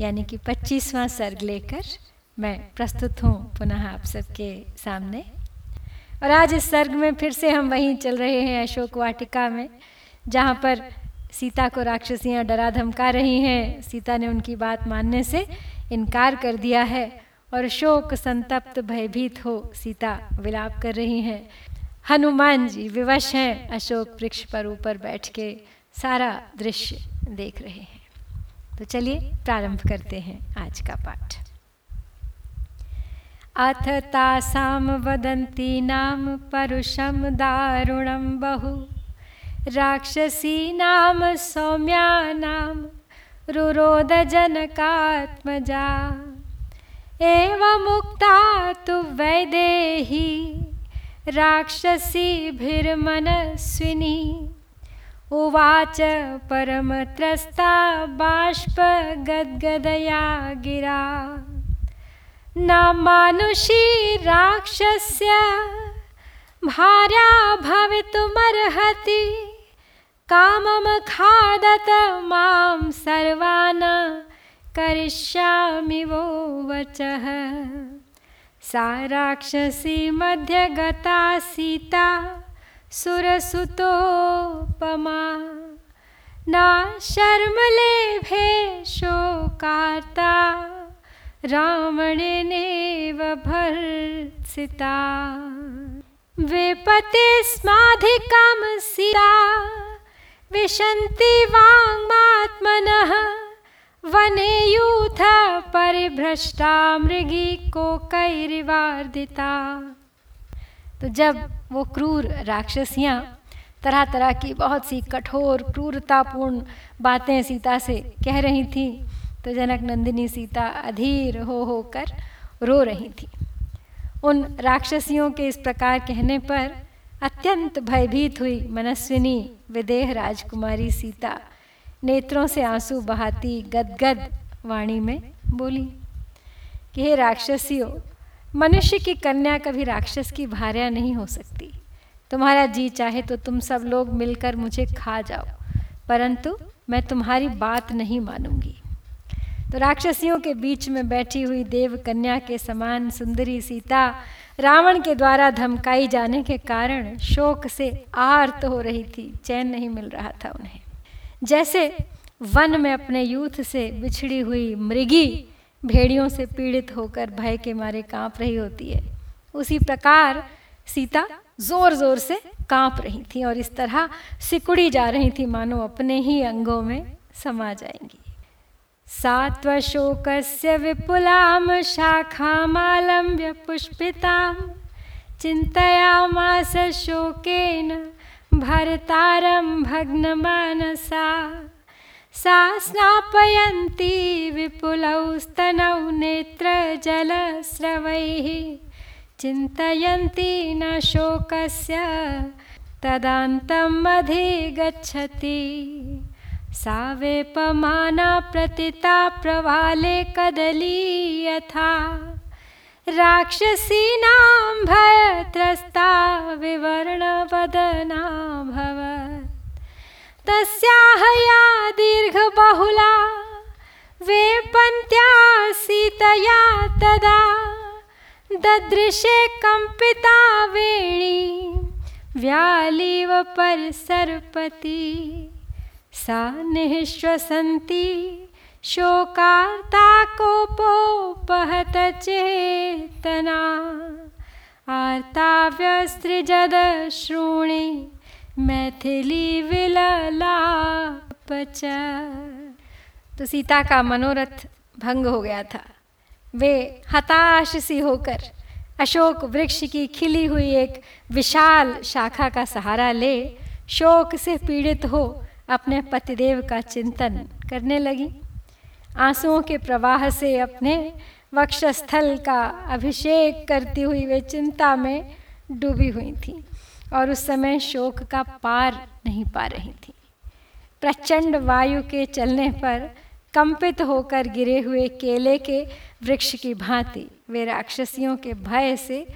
यानी कि पच्चीसवां सर्ग लेकर मैं प्रस्तुत हूँ पुनः आप सबके सामने। और आज इस सर्ग में फिर से हम वहीं चल रहे हैं अशोक वाटिका में, जहाँ पर सीता को राक्षसियाँ डरा धमका रही हैं। सीता ने उनकी बात मानने से इनकार कर दिया है और शोक, संतप्त, भयभीत हो सीता विलाप कर रही हैं। हनुमान जी विवश हैं, अशोक वृक्ष पर ऊपर बैठ के सारा दृश्य देख रहे हैं। तो चलिए प्रारंभ करते हैं आज का पाठ। अथ तासाम वदंती नाम परुषम दारुणम बहु। राक्षसी नाम सौम्या नाम रुरोद जनकात्मजा एवं मुक्ता तु वैदेही, राक्षसी भिर्मनस्विनी। उवाच परमत्रस्ता बाष्पगद्गदया गिरा। न मानुषी राक्षस्य, भार्या भवितुमर्हति। कामं खादत माँ सर्वान् करिष्यामि वो वचः। सा राक्षसी मध्यगता सीता। सुरसुतोपमा। न शर्मलेभे शोकार्ता रावणेनेव भर्त्सिता। विपते स्माधिकां सीता। विशन्ति वाङ्मात्मनः। वने यूथ परिभ्रष्टा। मृगी कोकैरिवार्दिता तो जब वो क्रूर राक्षसियाँ तरह तरह की बहुत सी कठोर, क्रूरतापूर्ण बातें सीता से कह रही थी। तो जनक नंदिनी सीता अधीर हो होकर रो रही थी। उन राक्षसियों के इस प्रकार कहने पर अत्यंत भयभीत हुई मनस्विनी विदेह राजकुमारी सीता। नेत्रों से आँसू बहाती गदगद वाणी में बोली, कि हे राक्षसियों मनुष्य की कन्या कभी राक्षस की भार्या नहीं हो सकती। तुम्हारा जी चाहे तो तुम सब लोग मिलकर मुझे खा जाओ, परंतु मैं तुम्हारी बात नहीं मानूँगी। तो राक्षसियों के बीच में बैठी हुई देव कन्या के समान सुंदरी सीता रावण के द्वारा धमकाई जाने के कारण शोक से आर्त हो रही थी, चैन नहीं मिल रहा था उन्हें। जैसे वन में अपने यूथ से बिछड़ी हुई मृगी भेड़ियों से पीड़ित होकर भय के मारे काँप रही होती है। उसी प्रकार सीता ज़ोर ज़ोर से काँप रही थी और इस तरह सिकुड़ी जा रही थी, मानो अपने ही अंगों में समा जाएँगी। सात्वशोकस्य विपुलां शाखामालम्ब्य पुष्पितां चिन्तयामास शोकेन भरतारं भग्नमानसा। सा स्नापयन्ती विपुलौ स्तनौ नेत्रजलस्रवैः। चिन्तयन्ती न शोकस्य तदान्तम् अधिगच्छति सा वेपमाना प्रतिता प्रवाले कदली यथा राक्षसीनां भयत्रस्ता विवर्णवदना तस्याह या दीर्घबहुला वेपन्त्या सीतया तदा, ददृशे कम्पिता वेणी व्यालीव परसर्पति सा निःश्वसन्ती शोकार्ता कोपोपहत चेतना आर्ताव्यस्त्रिजद श्रोणे, मैथिली विललापच। तो सीता का मनोरथ भंग हो गया था। वे हताश सी होकर अशोक वृक्ष की खिली हुई एक विशाल शाखा का सहारा ले शोक से पीड़ित हो अपने पतिदेव का चिंतन करने लगी। आंसुओं के प्रवाह से अपने वक्षस्थल का अभिषेक करती हुई वे चिंता में डूबी हुई थी और उस समय शोक का पार नहीं पा रही थी। प्रचंड वायु के चलने पर कंपित होकर गिरे हुए केले के वृक्ष की भांति वे राक्षसियों के भय से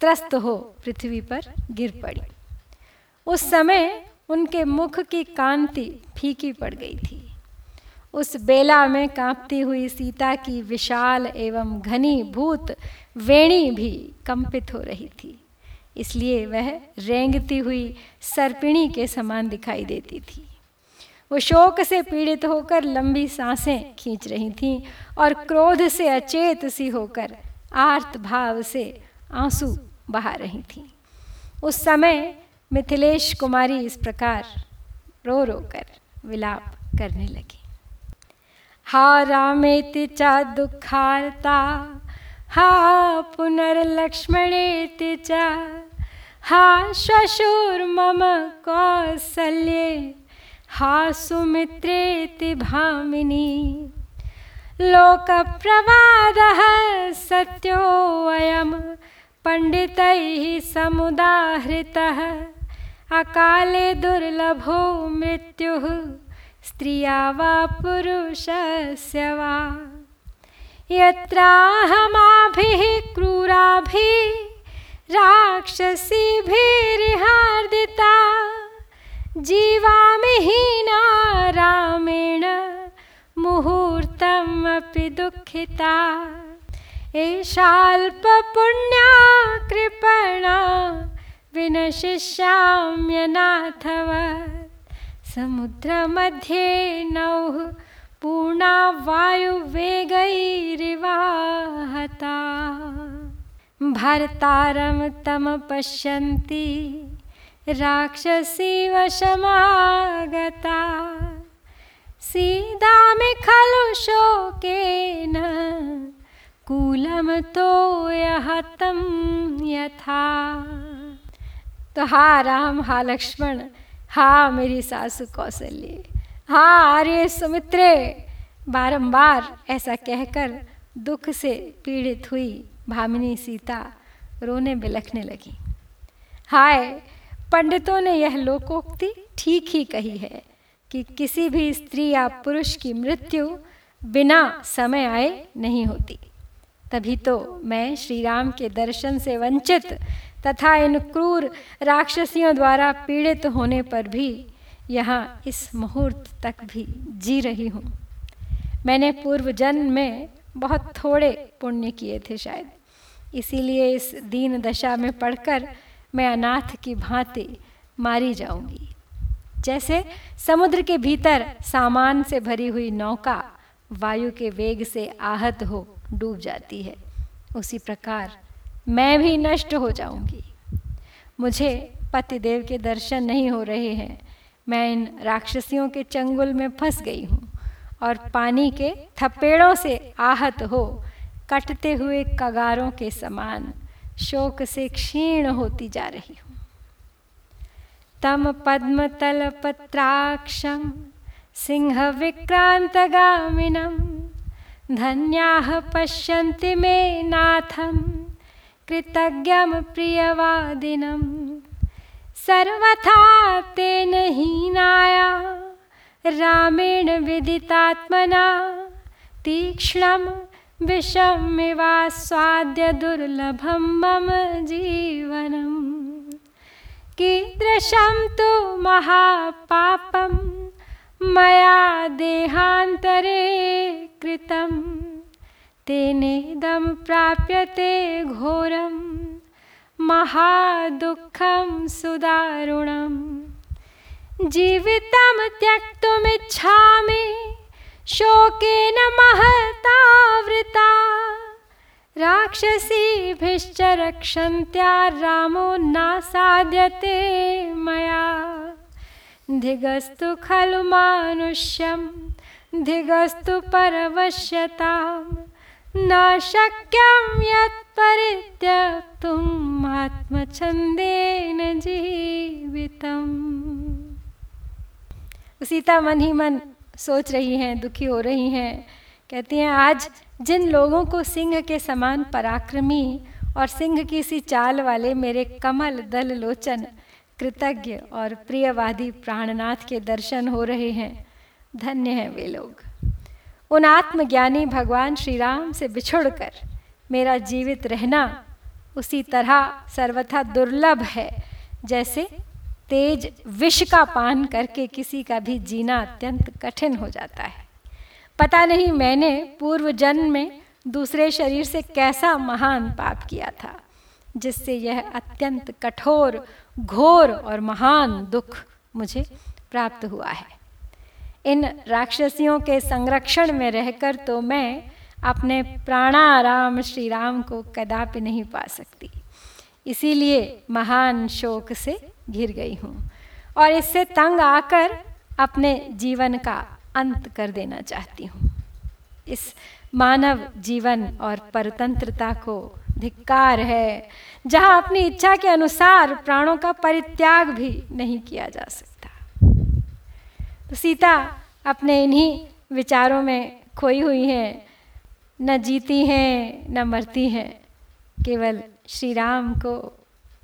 त्रस्त हो पृथ्वी पर गिर पड़ी। उस समय उनके मुख की कांति फीकी पड़ गई थी। उस बेला में कांपती हुई सीता की विशाल एवं घनी भूत वेणी भी कंपित हो रही थी। इसलिए वह रेंगती हुई सर्पिणी के समान दिखाई देती थी। वो शोक से पीड़ित होकर लंबी साँसें खींच रही थीं और क्रोध से अचेत सी होकर आर्त भाव से आँसू बहा रही थीं। उस समय मिथिलेश कुमारी इस प्रकार रो रो कर विलाप करने लगी। हा रामेति चा दुखारता हा पुनर्लक्ष्मणेति च, हा श्वशुर मम कौसल्ये हा सुमित्रेति भामिनी। लोकप्रवादः सत्योऽयं पण्डितैः समुदाहृतः। अकाले दुर्लभो मृत्युः, स्त्रिया वा पुरुषस्य वा। यत्राहमाभिः क्रूराभिः, राक्षसीभिर्हार्दिता। जीवामिहीना रामेण मुहूर्तमपि दुःखिता। एषाल्पपुण्या कृपणा विनशिष्याम्यनाथवत् समुद्रमध्ये नौः पूर्णा वायुवेगैरिवाहता भर्तारं तं पश्यन्ति। राक्षसी वशमागता। सीदामि खलु शोकेन तो तोयहतं यथा। तो हा राम, हा लक्ष्मण, हा मेरी सासु कौशल्य हाँ आर्य सुमित्रे, बारंबार ऐसा कहकर दुख से पीड़ित हुई भामिनी सीता रोने बिलखने लगी। हाय पंडितों ने यह लोकोक्ति ठीक ही कही है कि किसी भी स्त्री या पुरुष की मृत्यु बिना समय आए नहीं होती। तभी तो मैं श्री राम के दर्शन से वंचित तथा इन क्रूर राक्षसियों द्वारा पीड़ित होने पर भी यहाँ इस मुहूर्त तक भी जी रही हूँ। मैंने पूर्व जन्म में बहुत थोड़े पुण्य किए थे शायद। इसीलिए इस दीन दशा में पढ़कर मैं अनाथ की भांति मारी जाऊँगी। जैसे समुद्र के भीतर सामान से भरी हुई नौका वायु के वेग से आहत हो डूब जाती है, उसी प्रकार मैं भी नष्ट हो जाऊँगी। मुझे पतिदेव के दर्शन नहीं हो रहे हैं। मैं इन राक्षसियों के चंगुल में फंस गई हूँ और पानी के थपेड़ों से आहत हो कटते हुए कगारों के समान शोक से क्षीण होती जा रही हूँ। तम पद्म तल पत्राक्षम सिंह विक्रांत गामिनम धन्या पश्यन्ति मे नाथम कृतज्ञम प्रियवादिनम सर्वथा तेन हीनाया, रामेण विदितात्मना तीक्ष्णं विषमिवास्वाद्य दुर्लभं मम जीवनम् कीदृशं तु महापापं, मया देहान्तरे कृतं। तेनेदं प्राप्यते घोरम् महादुःखं सुदारुणं। जीवितं त्यक्तुमिच्छामि शोकेन महतावृता राक्षसीभिश्च रक्षन्त्या रामो नासाद्यते मया। धिगस्तु खलु मानुष्यं, धिगस्तु परवश्यतां। न शक्यं यत्परित्यक्तुम् आत्मछन्देन जीवितम्। सीता मन ही मन सोच रही हैं, दुखी हो रही हैं। कहती हैं, आज जिन लोगों को सिंह के समान पराक्रमी और सिंह की सी चाल वाले मेरे कमल दल लोचन, कृतज्ञ और प्रियवादी प्राणनाथ के दर्शन हो रहे हैं। धन्य हैं वे लोग। उन आत्मज्ञानी भगवान श्री राम से बिछुड़कर मेरा जीवित रहना उसी तरह सर्वथा दुर्लभ है, जैसे तेज विष का पान करके किसी का भी जीना अत्यंत कठिन हो जाता है। पता नहीं मैंने पूर्व जन्म में दूसरे शरीर से कैसा महान पाप किया था, जिससे यह अत्यंत कठोर, घोर और महान दुख मुझे प्राप्त हुआ है। इन राक्षसियों के संरक्षण में रहकर तो मैं अपने प्राणाराम श्री राम को कदापि नहीं पा सकती। इसीलिए महान शोक से घिर गई हूँ। और इससे तंग आकर अपने जीवन का अंत कर देना चाहती हूँ। इस मानव जीवन और परतंत्रता को धिक्कार है, जहाँ अपनी इच्छा के अनुसार प्राणों का परित्याग भी नहीं किया जा सकता। तो सीता अपने इन्हीं विचारों में खोई हुई हैं, न जीती हैं, न मरती हैं, केवल श्री राम को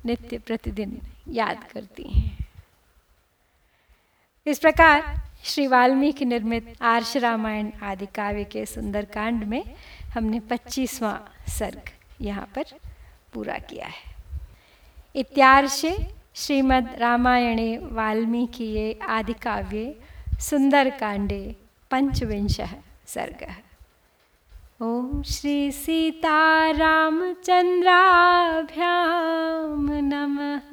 नित्य प्रतिदिन याद करती हैं। इस प्रकार श्री वाल्मीकि निर्मित आर्ष रामायण आदि काव्य के सुंदरकांड में हमने पच्चीसवां सर्ग यहाँ पर पूरा किया है। इत्यार्षे श्रीमद् रामायणे वाल्मीकि आदि काव्ये सुंदरकांडे पंचविंश सर्ग। ॐ श्रीसीतारामचन्द्राभ्यां नमः।